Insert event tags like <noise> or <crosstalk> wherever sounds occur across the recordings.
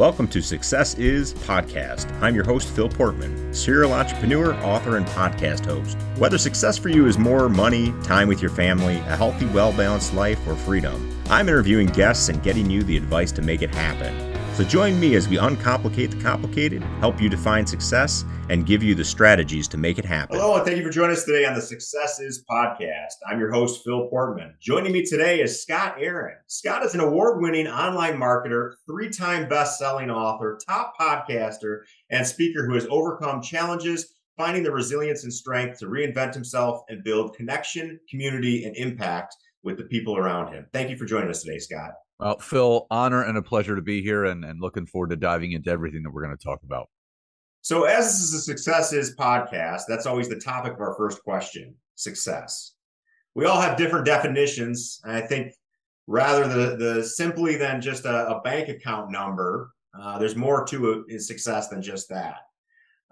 Welcome to Success Is Podcast. I'm your host, Phil Portman, serial entrepreneur, author, and podcast host. Whether success for you is more money, time with your family, a healthy, well balanced life, or freedom, I'm interviewing guests and getting you the advice to make it happen. So join me as we uncomplicate the complicated, help you define success, and give you the strategies to make it happen. Hello, and thank you for joining us today on the Success Is podcast. I'm your host, Phil Portman. Joining me today is Scott Aaron. Scott is an award winning online marketer, three time best selling author, top podcaster, and speaker who has overcome challenges, finding the resilience and strength to reinvent himself and build connection, community, and impact with the people around him. Thank you for joining us today, Scott. Well, Phil, honor and a pleasure to be here and, and looking forward to diving into everything that we're going to talk about. So, as this is a Success Is podcast, that's always the topic of our first question success. We all have different definitions. And I think rather the, the simply than just a, a bank account number, uh, there's more to a, success than just that.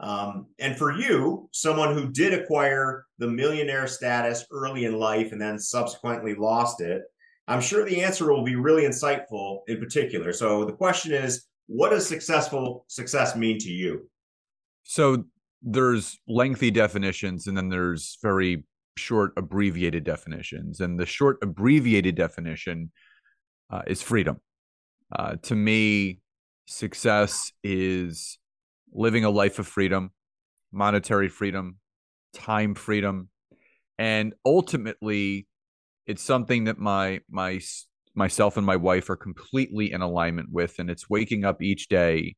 Um, and for you, someone who did acquire the millionaire status early in life and then subsequently lost it, I'm sure the answer will be really insightful in particular. So the question is, what does successful success mean to you? So there's lengthy definitions and then there's very short abbreviated definitions. And the short abbreviated definition uh, is freedom. Uh, to me, success is living a life of freedom, monetary freedom, time freedom, and ultimately it's something that my my myself and my wife are completely in alignment with and it's waking up each day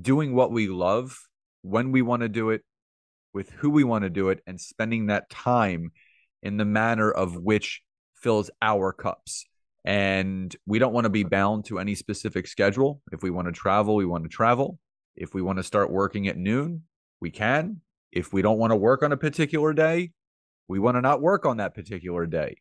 doing what we love when we want to do it with who we want to do it and spending that time in the manner of which fills our cups. And we don't want to be bound to any specific schedule. If we want to travel we want to travel. If we want to start working at noon we can. If we don't want to work on a particular day we want to not work on that particular day.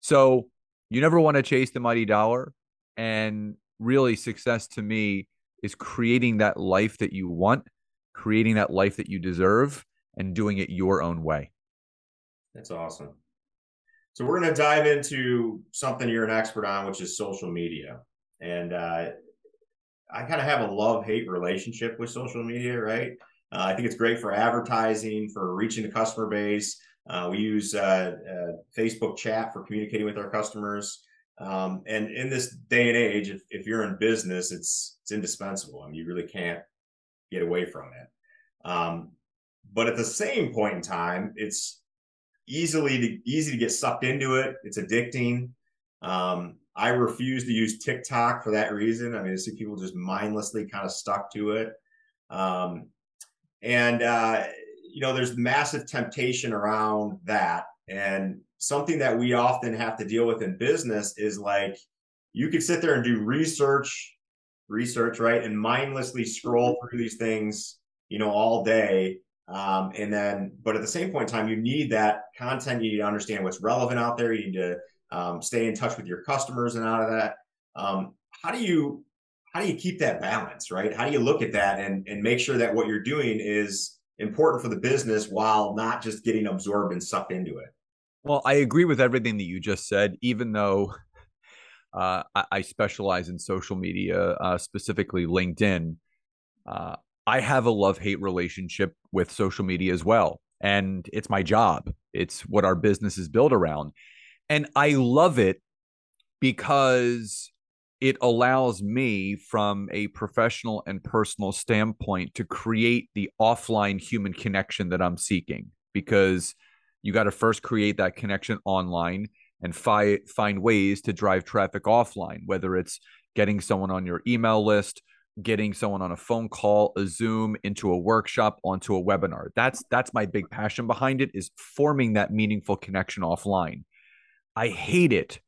So you never want to chase the mighty dollar. And really, success to me is creating that life that you want, creating that life that you deserve, and doing it your own way. That's awesome. So we're going to dive into something you're an expert on, which is social media. And uh, I kind of have a love hate relationship with social media, right? Uh, I think it's great for advertising, for reaching the customer base. Uh, we use uh, uh, Facebook chat for communicating with our customers. Um, and in this day and age, if, if you're in business, it's it's indispensable. I mean, you really can't get away from it. Um, but at the same point in time, it's easily to, easy to get sucked into it. It's addicting. Um, I refuse to use TikTok for that reason. I mean, I see people just mindlessly kind of stuck to it. Um, and uh, you know, there's massive temptation around that. And something that we often have to deal with in business is like you could sit there and do research, research, right? And mindlessly scroll through these things, you know, all day. Um, and then, but at the same point in time, you need that content. You need to understand what's relevant out there. You need to um, stay in touch with your customers and out of that. Um, how do you how do you keep that balance, right? How do you look at that and and make sure that what you're doing is important for the business while not just getting absorbed and sucked into it. Well, I agree with everything that you just said, even though uh, I, specialize in social media, uh, specifically LinkedIn. Uh, I have a love hate relationship with social media as well. And it's my job, it's what our business is built around. And I love it because it allows me from a professional and personal standpoint to create the offline human connection that I'm seeking because you got to first create that connection online and fi- find ways to drive traffic offline whether it's getting someone on your email list getting someone on a phone call a zoom into a workshop onto a webinar. That's that's my big passion behind it is forming that meaningful connection offline. I hate it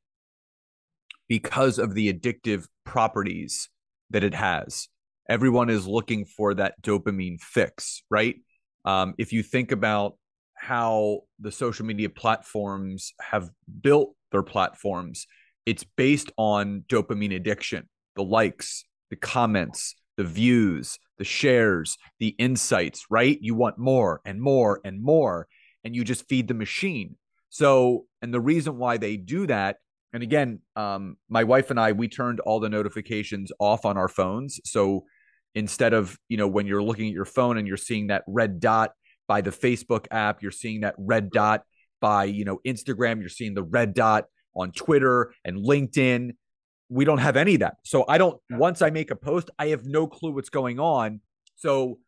because of the addictive properties that it has. Everyone is looking for that dopamine fix, right? Um, if you think about how the social media platforms have built their platforms, it's based on dopamine addiction, the likes, the comments, the views, the shares, the insights, right? You want more and more and more, and you just feed the machine. So, and the reason why they do that and again, um, my wife and I, we turned all the notifications off on our phones. So instead of, you know, when you're looking at your phone and you're seeing that red dot by the Facebook app, you're seeing that red dot by, you know, Instagram, you're seeing the red dot on Twitter and LinkedIn. We don't have any of that. So I don't, once I make a post, I have no clue what's going on. So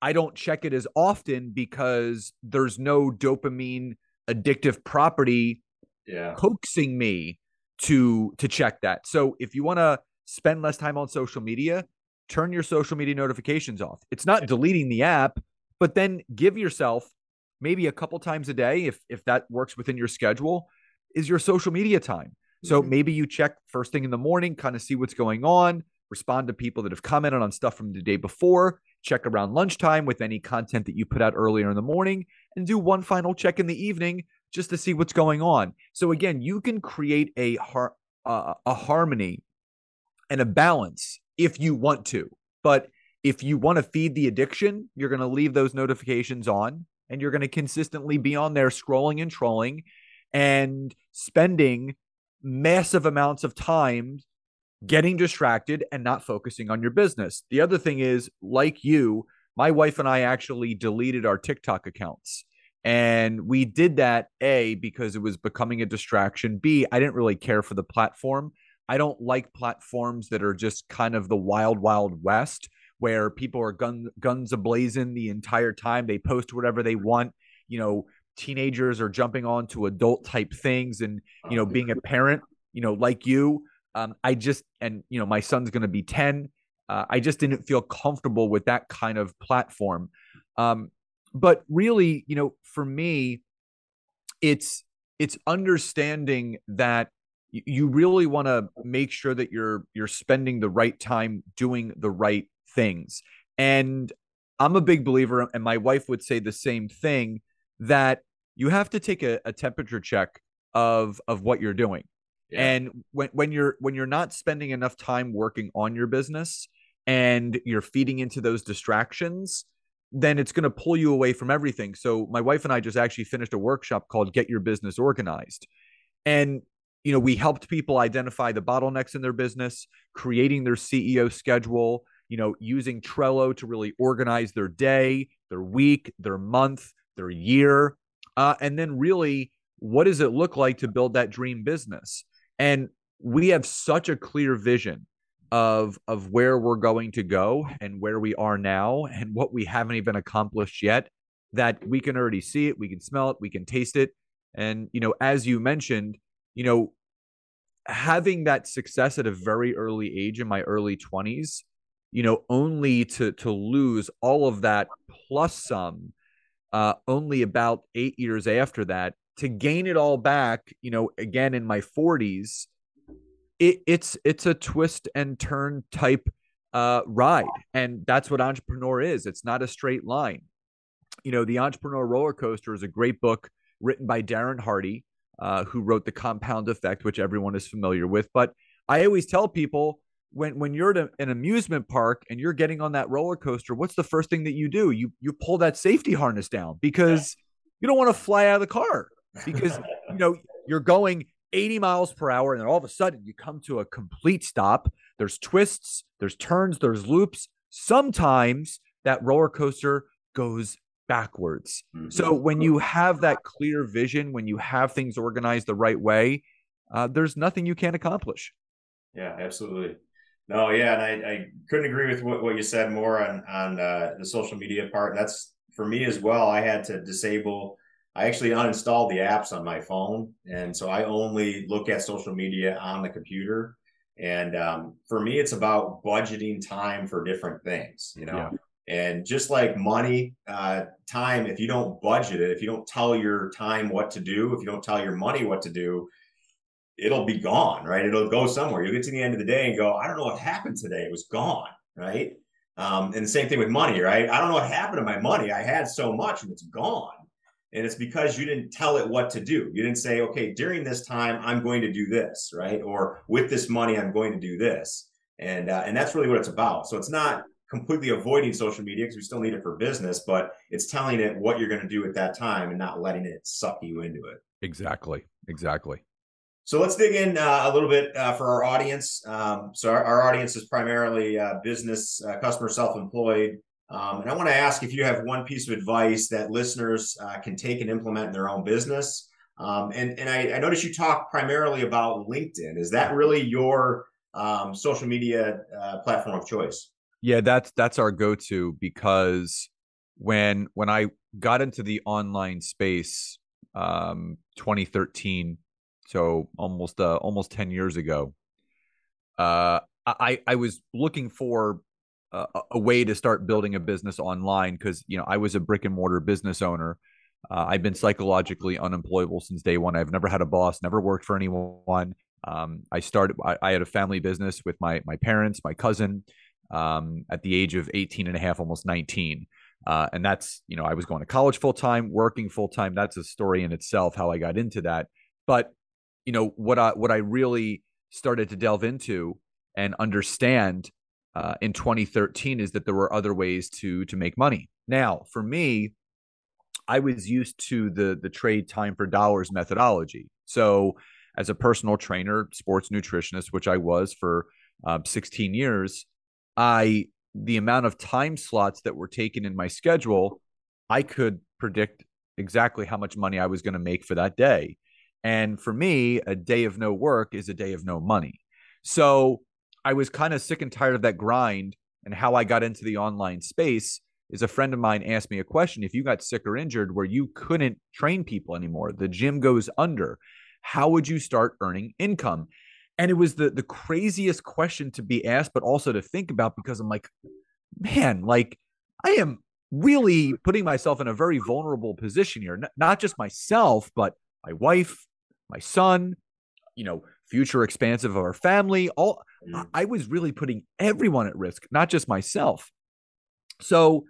I don't check it as often because there's no dopamine addictive property yeah. coaxing me to to check that. So if you want to spend less time on social media, turn your social media notifications off. It's not deleting the app, but then give yourself maybe a couple times a day if if that works within your schedule is your social media time. So mm-hmm. maybe you check first thing in the morning, kind of see what's going on, respond to people that have commented on stuff from the day before, check around lunchtime with any content that you put out earlier in the morning, and do one final check in the evening just to see what's going on. So again, you can create a har- uh, a harmony and a balance if you want to. But if you want to feed the addiction, you're going to leave those notifications on and you're going to consistently be on there scrolling and trolling and spending massive amounts of time getting distracted and not focusing on your business. The other thing is, like you, my wife and I actually deleted our TikTok accounts. And we did that A, because it was becoming a distraction. B, I didn't really care for the platform. I don't like platforms that are just kind of the wild, wild west where people are gun, guns ablazing the entire time. They post whatever they want. You know, teenagers are jumping on to adult type things. And, you know, being a <laughs> parent, you know, like you, um, I just, and, you know, my son's going to be 10. Uh, I just didn't feel comfortable with that kind of platform. Um, but really, you know, for me, it's it's understanding that you really want to make sure that you're you're spending the right time doing the right things. And I'm a big believer, and my wife would say the same thing, that you have to take a, a temperature check of of what you're doing. Yeah. And when when you're when you're not spending enough time working on your business and you're feeding into those distractions, then it's going to pull you away from everything. So my wife and I just actually finished a workshop called Get Your Business Organized. And you know, we helped people identify the bottlenecks in their business, creating their CEO schedule, you know, using Trello to really organize their day, their week, their month, their year. Uh, and then really, what does it look like to build that dream business? And we have such a clear vision of of where we're going to go and where we are now and what we haven't even accomplished yet that we can already see it we can smell it we can taste it. And you know as you mentioned you know having that success at a very early age in my early 20s you know only to to lose all of that plus some uh only about 8 years after that to gain it all back you know again in my 40s it, it's it's a twist and turn type uh, ride, and that's what entrepreneur is. It's not a straight line. You know, the Entrepreneur Roller Coaster is a great book written by Darren Hardy, uh, who wrote The Compound Effect, which everyone is familiar with. But I always tell people when when you're at an amusement park and you're getting on that roller coaster, what's the first thing that you do? You you pull that safety harness down because you don't want to fly out of the car because you know you're going 80 miles per hour, and then all of a sudden you come to a complete stop. There's twists, there's turns, there's loops. Sometimes that roller coaster goes backwards. Mm-hmm. So when you have that clear vision, when you have things organized the right way, uh, there's nothing you can't accomplish. Yeah, absolutely. No, yeah, and I, I couldn't agree with what, what you said more on on uh, the social media part. That's for me as well. I had to disable I actually uninstalled the apps on my phone, and so I only look at social media on the computer. And um, for me, it's about budgeting time for different things, you know. Yeah. And just like money, uh, time, if you don't budget it, if you don't tell your time what to do, if you don't tell your money what to do, it'll be gone, right? It'll go somewhere. You'll get to the end of the day and go, I don't know what happened today. It was gone, right? Um, and the same thing with money, right? I don't know what happened to my money. I had so much and it's gone. And it's because you didn't tell it what to do. You didn't say, okay, during this time, I'm going to do this, right? Or with this money, I'm going to do this. And, uh, and that's really what it's about. So it's not completely avoiding social media because we still need it for business, but it's telling it what you're going to do at that time and not letting it suck you into it. Exactly. Exactly. So let's dig in uh, a little bit uh, for our audience. Um, so our, our, audience is primarily uh, business, uh, customer, self-employed, um, and I want to ask if you have one piece of advice that listeners uh, can take and implement in their own business. Um, and and I, I noticed you talk primarily about LinkedIn. Is that really your um, social media uh, platform of choice? Yeah, that's that's our go-to because when when I got into the online space, um, 2013, so almost uh, almost 10 years ago, uh, I I was looking for a, way to start building a business online because you know I was a brick and mortar business owner. Uh, I've been psychologically unemployable since day one. I've never had a boss, never worked for anyone. Um, I started. I, I, had a family business with my my parents, my cousin, um, at the age of 18 and a half, almost 19. Uh, and that's you know I was going to college full time, working full time. That's a story in itself how I got into that. But you know what I what I really started to delve into and understand uh, in 2013 is that there were other ways to to make money. Now, for me, I was used to the the trade time for dollars methodology. So, as a personal trainer, sports nutritionist, which I was for uh, 16 years, I the amount of time slots that were taken in my schedule, I could predict exactly how much money I was going to make for that day. And for me, a day of no work is a day of no money. So I was kind of sick and tired of that grind. And how I got into the online space is a friend of mine asked me a question if you got sick or injured where you couldn't train people anymore, the gym goes under, how would you start earning income? And it was the the craziest question to be asked, but also to think about because I'm like, man, like I am really putting myself in a very vulnerable position here. N- not just myself, but my wife, my son, you know, future expansive of our family. All mm. I was really putting everyone at risk, not just myself. So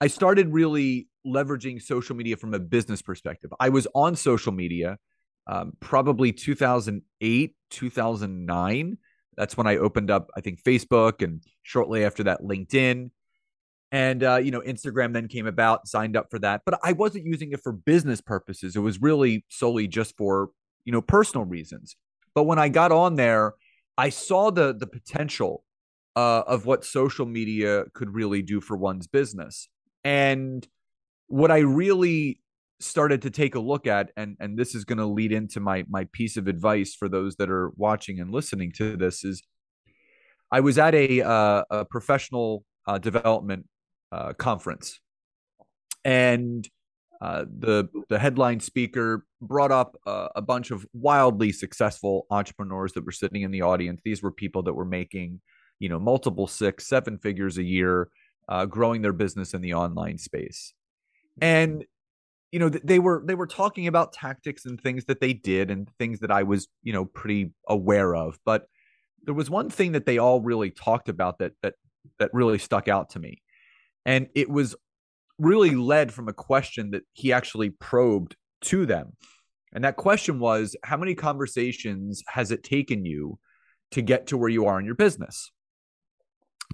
I started really leveraging social media from a business perspective. I was on social media um, probably 2008, 2009. That's when I opened up, I think, Facebook, and shortly after that, LinkedIn. And, uh, you know, Instagram then came about, signed up for that. But I wasn't using it for business purposes. It was really solely just for, you know, personal reasons. But when I got on there, I saw the the potential uh, of what social media could really do for one's business. And what I really started to take a look at and and this is going to lead into my my piece of advice for those that are watching and listening to this is I was at a uh, a professional uh, development uh, conference and uh, the the headline speaker brought up a bunch of wildly successful entrepreneurs that were sitting in the audience. These were people that were making, you know, multiple six, seven figures a year, uh, growing their business in the online space. And you know they were they were talking about tactics and things that they did and things that I was you know pretty aware of but there was one thing that they all really talked about that that that really stuck out to me and it was really led from a question that he actually probed to them and that question was how many conversations has it taken you to get to where you are in your business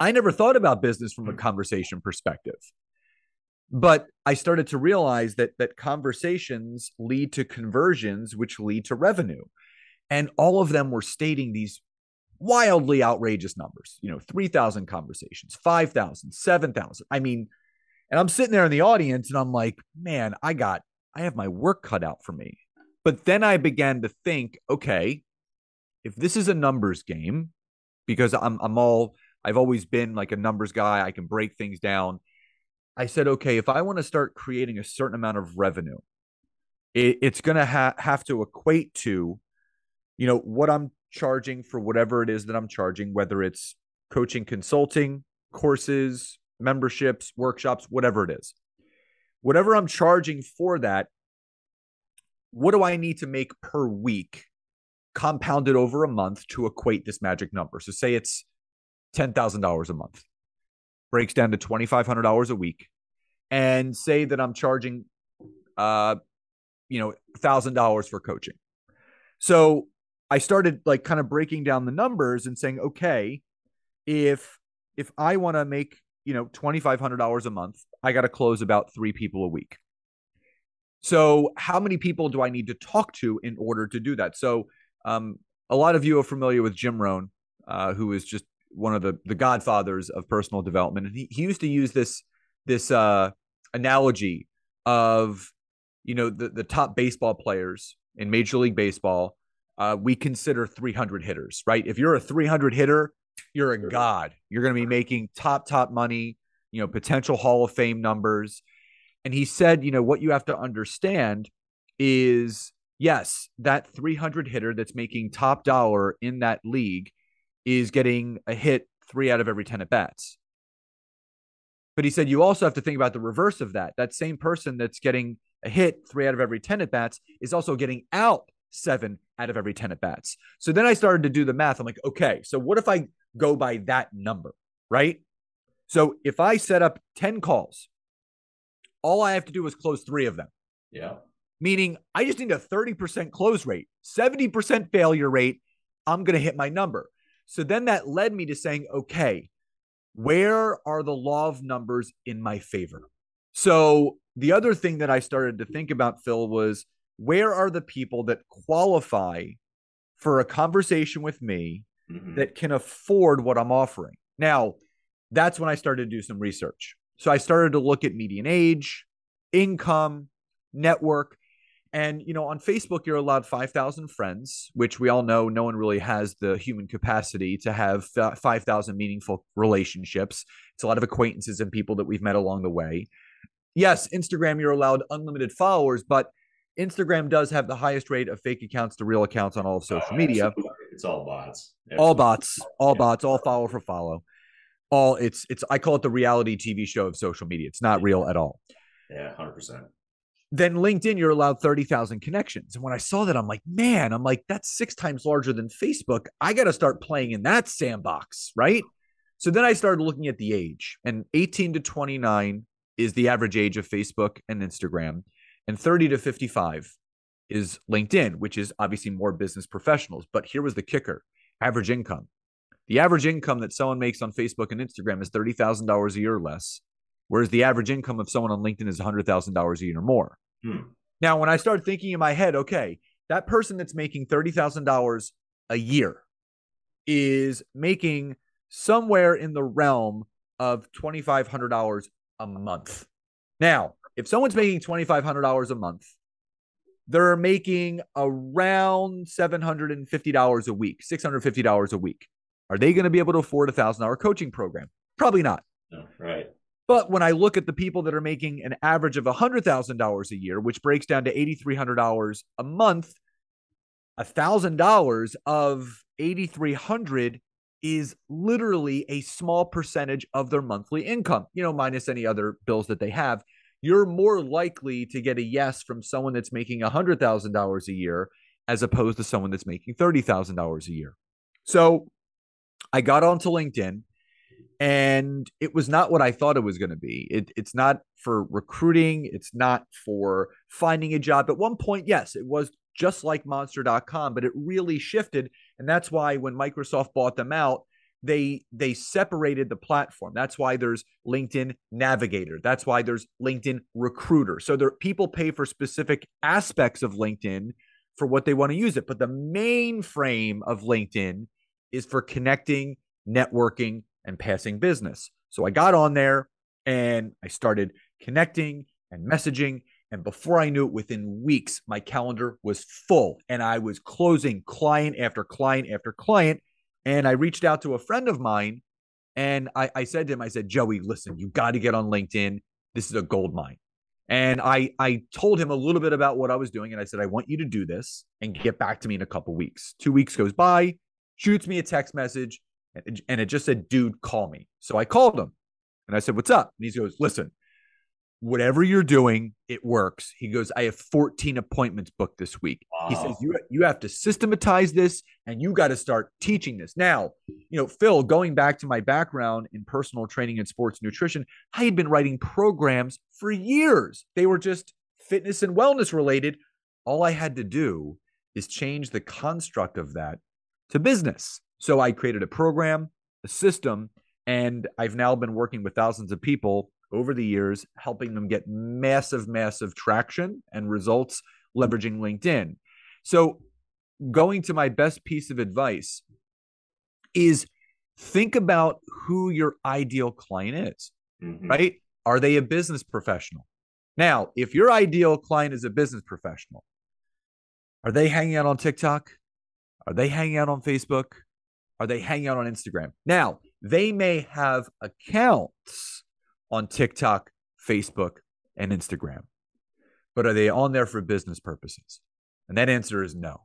I never thought about business from a hmm. conversation perspective but I started to realize that that conversations lead to conversions, which lead to revenue. And all of them were stating these wildly outrageous numbers, you know, 3,000 conversations, 5,000, 7,000. I mean, and I'm sitting there in the audience and I'm like, man, I got, I have my work cut out for me. But then I began to think, okay, if this is a numbers game, because I'm, I'm all, I've always been like a numbers guy, I can break things down. I said, okay, if I want to start creating a certain amount of revenue, it, it's going to ha- have to equate to, you know, what I'm charging for whatever it is that I'm charging, whether it's coaching, consulting, courses, memberships, workshops, whatever it is. Whatever I'm charging for that, what do I need to make per week compounded over a month to equate this magic number? So, say it's $10,000 a month breaks down to $2,500 a week, and say that I'm charging, uh, you know, thousand dollars for coaching. So I started like kind of breaking down the numbers and saying, okay, if if I want to make you know twenty five hundred dollars a month, I got to close about three people a week. So how many people do I need to talk to in order to do that? So Um, a lot of you are familiar with Jim Rohn, uh, who is just one of the the godfathers of personal development, and he, he used to use this this uh, analogy of you know the the top baseball players in Major League Baseball. Uh, we consider 300 hitters, right? If you're a 300 hitter, you're a god. You're going to be making top top money, you know, potential Hall of Fame numbers. And he said, you know, what you have to understand is yes, that 300 hitter that's making top dollar in that league is getting a hit three out of every 10 at bats. But he said you also have to think about the reverse of that. That same person that's getting a hit three out of every 10 at bats is also getting out seven out of every 10 at bats. So then I started to do the math. I'm like, okay, so what if I go by that number, right? So if I set up 10 calls, all I have to do is close three of them. Yeah. Meaning I just need a 30% close rate, 70% failure rate. I'm going to hit my number. So then that led me to saying, okay, where are the law of numbers in my favor? So the other thing that I started to think about, Phil, was where are the people that qualify for a conversation with me mm-hmm. that can afford what I'm offering? Now, that's when I started to do some research. So I started to look at median age, income, network. And, you know, on Facebook, you're allowed 5,000 friends, which we all know no one really has the human capacity to have 5,000 meaningful relationships. It's a lot of acquaintances and people that we've met along the way. Yes, Instagram, you're allowed unlimited followers, but Instagram does have the highest rate of fake accounts to real accounts on all of social oh, media. It's all bots. Absolutely. All bots, all yeah. bots, all follow for follow. All it's it's I call it the reality TV show of social media. It's not real at all. Yeah, hundred percent then LinkedIn, you're allowed 30,000 connections. And when I saw that, I'm like, man, I'm like, that's six times larger than Facebook. I got to start playing in that sandbox, right? So then I started looking at the age, and 18 to 29 is the average age of Facebook and Instagram, and 30 to 55 is LinkedIn, which is obviously more business professionals. But here was the kicker average income. The average income that someone makes on Facebook and Instagram is $30,000 a year or less, whereas the average income of someone on LinkedIn is $100,000 a year or more. Hmm. Now, when I started thinking in my head, okay, that person that's making $30,000 a year is making somewhere in the realm of $2,500 a month. Now, if someone's making $2,500 a month, they're making around $750 a week, $650 a week. Are they going to be able to afford a $1,000 coaching program? Probably not. No, right. But when I look at the people that are making an average of $100,000 a year, which breaks down to $8,300 a month, $1,000 of 8,300 is literally a small percentage of their monthly income, you know, minus any other bills that they have. You're more likely to get a yes from someone that's making $100,000 a year as opposed to someone that's making $30,000 a year. So I got onto LinkedIn and it was not what I thought it was going to be. It, it's not for recruiting, it's not for finding a job. At one point, yes, it was just like monster.com, but it really shifted. And that's why when Microsoft bought them out, they they separated the platform. That's why there's LinkedIn Navigator. That's why there's LinkedIn Recruiter. So there people pay for specific aspects of LinkedIn for what they want to use it. But the main frame of LinkedIn is for connecting, networking, and passing business. So I got on there and I started connecting and messaging. And before I knew it, within weeks, my calendar was full and I was closing client after client after client. And I reached out to a friend of mine and I, I said to him, I said, Joey, listen, you got to get on LinkedIn. This is a gold mine. And I I told him a little bit about what I was doing, and I said, I want you to do this and get back to me in a couple weeks. Two weeks goes by, shoots me a text message and it just said, dude, call me. So I called him and I said, what's up? And he goes, listen, whatever you're doing, it works. He goes, I have 14 appointments booked this week. Wow. He says, you, you have to systematize this and you got to start teaching this. Now, you know, Phil, going back to my background in personal training and sports nutrition, I had been writing programs for years. They were just fitness and wellness related. All I had to do is change the construct of that to business. So I created a program, a system, and I've now been working with thousands of people over the years, helping them get massive, massive traction and results leveraging LinkedIn. So going to my best piece of advice is think about who your ideal client is, mm-hmm. right? Are they a business professional? Now, if your ideal client is a business professional, are they hanging out on TikTok? Are they hanging out on Facebook? Are they hanging out on Instagram? Now, they may have accounts on TikTok, Facebook, and Instagram, but are they on there for business purposes? And that answer is no.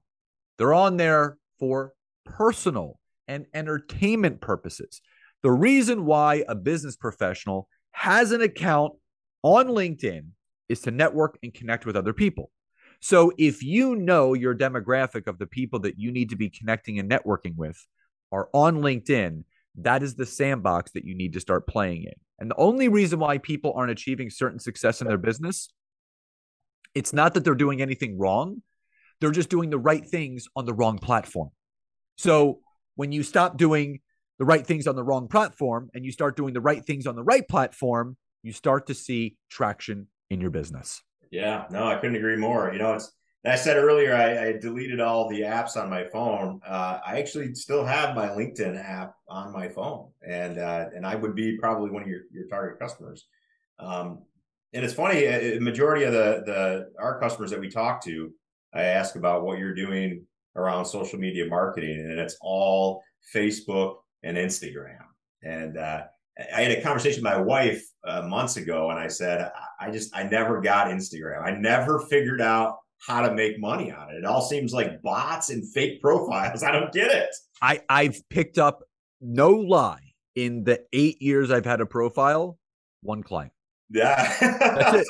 They're on there for personal and entertainment purposes. The reason why a business professional has an account on LinkedIn is to network and connect with other people. So if you know your demographic of the people that you need to be connecting and networking with are on LinkedIn, that is the sandbox that you need to start playing in. And the only reason why people aren't achieving certain success in their business, it's not that they're doing anything wrong. They're just doing the right things on the wrong platform. So when you stop doing the right things on the wrong platform and you start doing the right things on the right platform, you start to see traction in your business. Yeah, no, I couldn't agree more. You know, it's I said earlier, I, I, deleted all the apps on my phone. Uh, I actually still have my LinkedIn app on my phone, and uh, and I would be probably one of your, your target customers. Um, and it's funny, a majority of the the our customers that we talk to, I ask about what you're doing around social media marketing, and it's all Facebook and Instagram. And uh, I had a conversation with my wife uh, months ago, and I said, I just I never got Instagram. I never figured out how to make money on it. It all seems like bots and fake profiles. <laughs> I don't get it. I I've picked up no lie in the eight years I've had a profile, one client. Yeah, <laughs> so,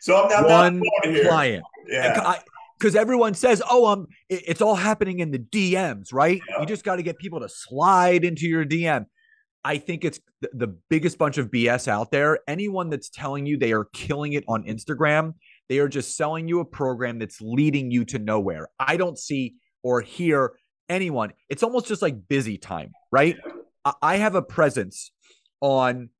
so, I'm not one client. Yeah. because everyone says, "Oh, um, it, it's all happening in the DMs, right? Yeah. You just got to get people to slide into your DM." I think it's the biggest bunch of BS out there. Anyone that's telling you they are killing it on Instagram, they are just selling you a program that's leading you to nowhere. I don't see or hear anyone. It's almost just like busy time, right? I have a presence on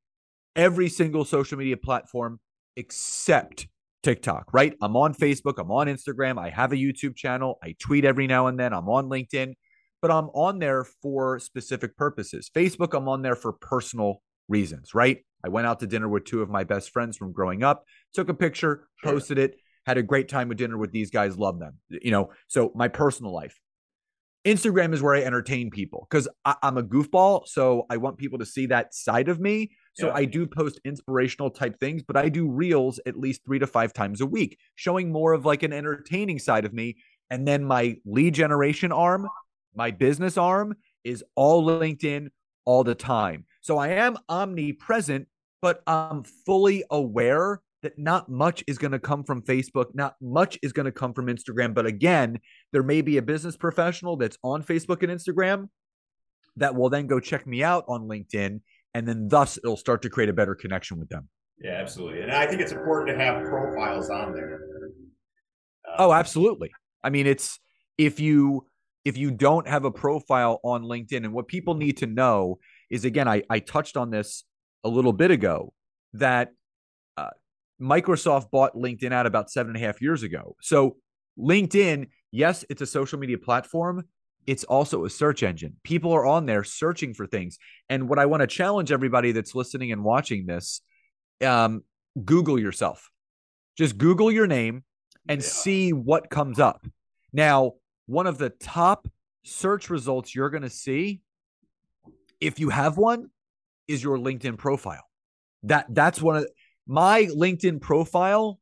every single social media platform except TikTok, right? I'm on Facebook, I'm on Instagram, I have a YouTube channel, I tweet every now and then, I'm on LinkedIn but I'm on there for specific purposes. Facebook, I'm on there for personal reasons, right? I went out to dinner with two of my best friends from growing up, took a picture, sure. posted it, had a great time with dinner with these guys, love them. You know, so my personal life. Instagram is where I entertain people because I'm a goofball. So I want people to see that side of me. So yeah. I do post inspirational type things, but I do reels at least three to five times a week, showing more of like an entertaining side of me. And then my lead generation arm, my business arm is all LinkedIn all the time. So I am omnipresent, but I'm fully aware that not much is going to come from Facebook, not much is going to come from Instagram. But again, there may be a business professional that's on Facebook and Instagram that will then go check me out on LinkedIn. And then thus it'll start to create a better connection with them. Yeah, absolutely. And I think it's important to have profiles on there. Um, oh, absolutely. I mean, it's if you if you don't have a profile on LinkedIn. And what people need to know is again, I, I touched on this a little bit ago that uh, Microsoft bought LinkedIn out about seven and a half years ago. So, LinkedIn, yes, it's a social media platform. It's also a search engine. People are on there searching for things. And what I want to challenge everybody that's listening and watching this um, Google yourself. Just Google your name and yeah. see what comes up. Now, one of the top search results you're going to see if you have one is your LinkedIn profile. That that's one of my LinkedIn profile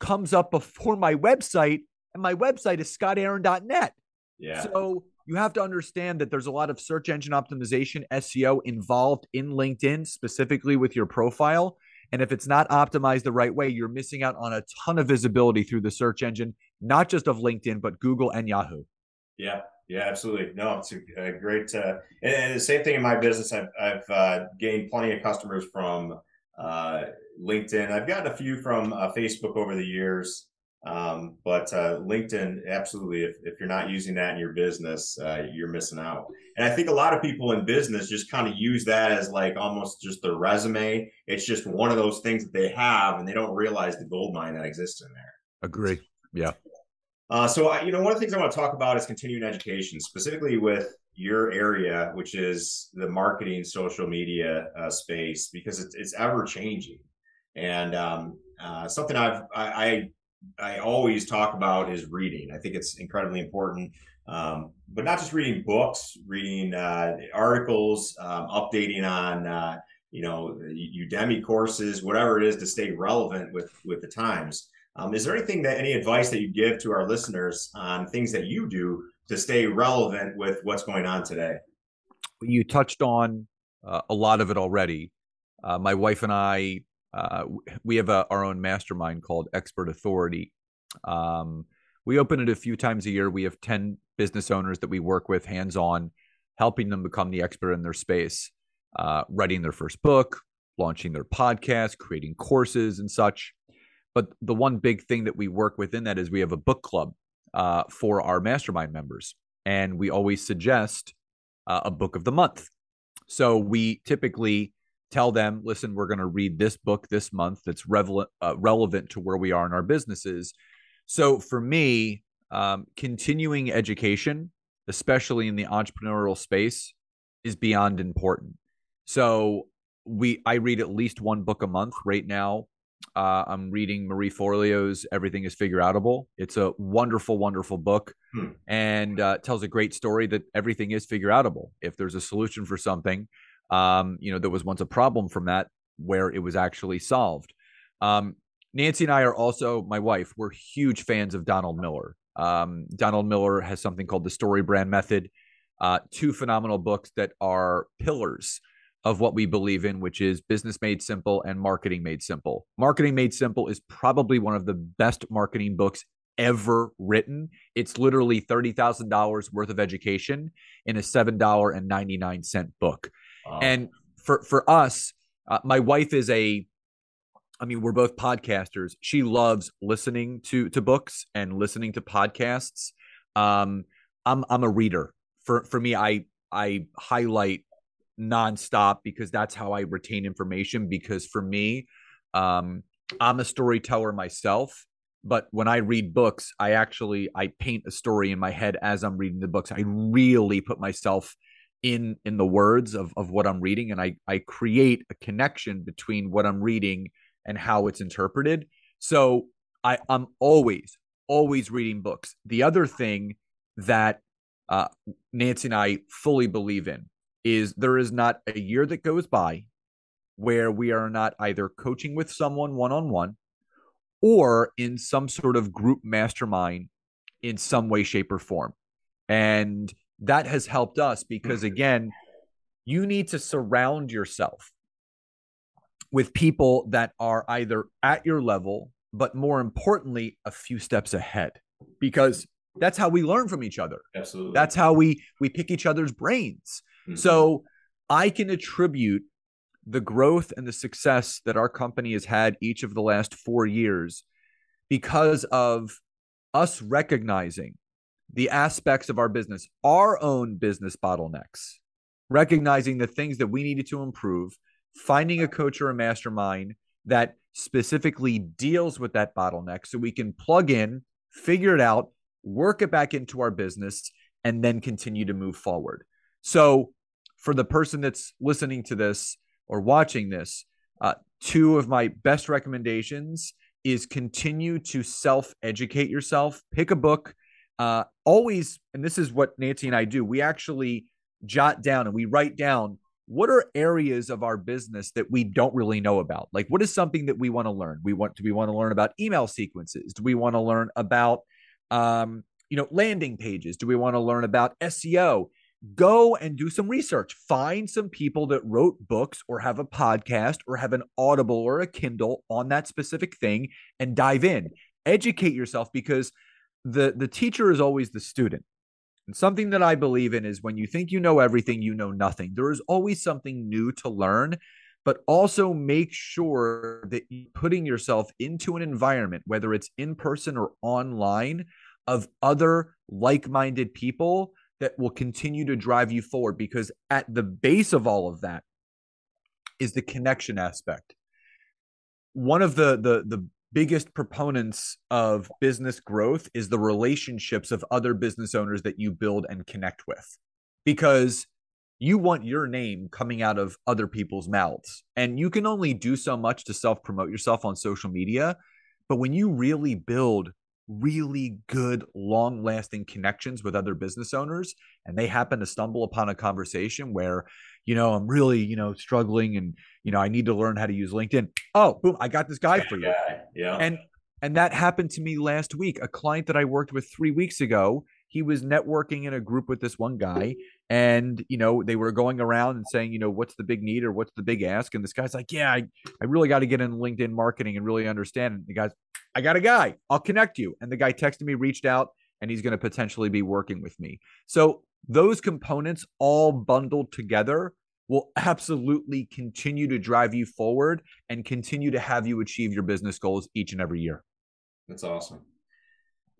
comes up before my website and my website is scottaaron.net. Yeah. So you have to understand that there's a lot of search engine optimization SEO involved in LinkedIn specifically with your profile and if it's not optimized the right way, you're missing out on a ton of visibility through the search engine, not just of LinkedIn, but Google and Yahoo. Yeah, yeah, absolutely. No, it's a, a great. Uh, and, and, the same thing in my business. I've, I've uh, gained plenty of customers from uh, LinkedIn. I've gotten a few from uh, Facebook over the years. Um, but uh, LinkedIn, absolutely. If, if you're not using that in your business, uh, you're missing out. And I think a lot of people in business just kind of use that as like almost just their resume. It's just one of those things that they have, and they don't realize the gold mine that exists in there. Agree. Yeah. Uh, so, I, you know, one of the things I want to talk about is continuing education, specifically with your area, which is the marketing social media uh, space, because it's, it's ever changing. And um, uh, something I've I, I, I always talk about is reading. I think it's incredibly important, um, but not just reading books, reading uh, articles, um, updating on uh, you know Udemy courses, whatever it is to stay relevant with with the times. Um, is there anything that any advice that you give to our listeners on things that you do to stay relevant with what's going on today? You touched on uh, a lot of it already. Uh, my wife and I, uh, we have a, our own mastermind called Expert Authority. Um, we open it a few times a year. We have 10 business owners that we work with hands on, helping them become the expert in their space, uh, writing their first book, launching their podcast, creating courses and such. But the one big thing that we work within that is we have a book club uh, for our mastermind members. And we always suggest uh, a book of the month. So we typically tell them, listen, we're going to read this book this month that's relevant, uh, relevant to where we are in our businesses. So for me, um, continuing education, especially in the entrepreneurial space, is beyond important. So we I read at least one book a month right now. Uh, I'm reading Marie Forleo's Everything is Figure Outable. It's a wonderful, wonderful book hmm. and uh, tells a great story that everything is figure outable. If there's a solution for something, um, you know, there was once a problem from that where it was actually solved. Um, Nancy and I are also, my wife, we're huge fans of Donald Miller. Um, Donald Miller has something called the Story Brand Method, uh, two phenomenal books that are pillars of what we believe in, which is business made simple and marketing made simple. Marketing made simple is probably one of the best marketing books ever written. It's literally $30,000 worth of education in a $7.99 book. Wow. And for, for us, uh, my wife is a, I mean, we're both podcasters. She loves listening to, to books and listening to podcasts. Um, I'm, I'm a reader. For, for me, I, I highlight nonstop because that's how I retain information. Because for me, um, I'm a storyteller myself. But when I read books, I actually I paint a story in my head as I'm reading the books. I really put myself in in the words of of what I'm reading, and I I create a connection between what I'm reading and how it's interpreted. So I I'm always always reading books. The other thing that uh, Nancy and I fully believe in is there is not a year that goes by where we are not either coaching with someone one on one or in some sort of group mastermind in some way, shape, or form. And that has helped us because, mm-hmm. again, you need to surround yourself with people that are either at your level, but more importantly, a few steps ahead because that's how we learn from each other. Absolutely. That's how we we pick each other's brains. Mm-hmm. So I can attribute the growth and the success that our company has had each of the last four years because of us recognizing the aspects of our business, our own business bottlenecks, recognizing the things that we needed to improve, finding a coach or a mastermind that specifically deals with that bottleneck so we can plug in, figure it out, work it back into our business, and then continue to move forward. So, for the person that's listening to this or watching this, uh, two of my best recommendations is continue to self educate yourself. Pick a book. Uh, always, and this is what Nancy and I do. We actually jot down and we write down what are areas of our business that we don't really know about. Like, what is something that we want to learn? We want do we want to learn about email sequences? Do we want to learn about um, you know landing pages? Do we want to learn about SEO? Go and do some research. Find some people that wrote books or have a podcast or have an Audible or a Kindle on that specific thing and dive in. Educate yourself because the the teacher is always the student. And something that I believe in is when you think you know everything, you know nothing. There is always something new to learn, but also make sure that you're putting yourself into an environment, whether it's in person or online, of other like minded people that will continue to drive you forward because at the base of all of that is the connection aspect. One of the the the biggest proponents of business growth is the relationships of other business owners that you build and connect with because you want your name coming out of other people's mouths and you can only do so much to self promote yourself on social media but when you really build really good long lasting connections with other business owners and they happen to stumble upon a conversation where you know i'm really you know struggling and you know i need to learn how to use linkedin. Oh boom i got this guy for you. yeah. And and that happened to me last week. A client that i worked with three weeks ago he was networking in a group with this one guy and you know they were going around and saying you know what's the big need or what's the big ask? And this guy's like yeah i, I really got to get in linkedin marketing and really understand. And the guy's I got a guy. I'll connect you. And the guy texted me, reached out, and he's going to potentially be working with me. So those components all bundled together will absolutely continue to drive you forward and continue to have you achieve your business goals each and every year. That's awesome.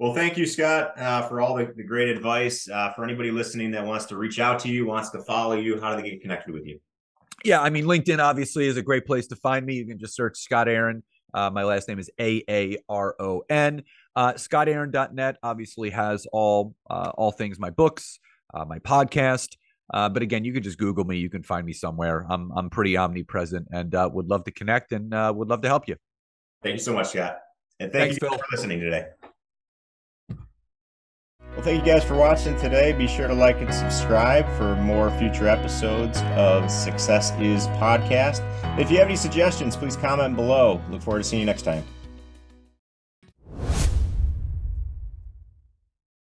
Well, thank you, Scott, uh, for all the, the great advice. Uh, for anybody listening that wants to reach out to you, wants to follow you, how do they get connected with you? Yeah, I mean, LinkedIn obviously is a great place to find me. You can just search Scott Aaron. Uh, my last name is A A R O N. Uh, ScottAaron.net obviously has all uh, all things my books, uh, my podcast. Uh, but again, you can just Google me. You can find me somewhere. I'm I'm pretty omnipresent and uh, would love to connect and uh, would love to help you. Thank you so much, Scott. And thank Thanks, you Phil. for listening today. Well, thank you guys for watching today. Be sure to like and subscribe for more future episodes of Success is Podcast. If you have any suggestions, please comment below. Look forward to seeing you next time.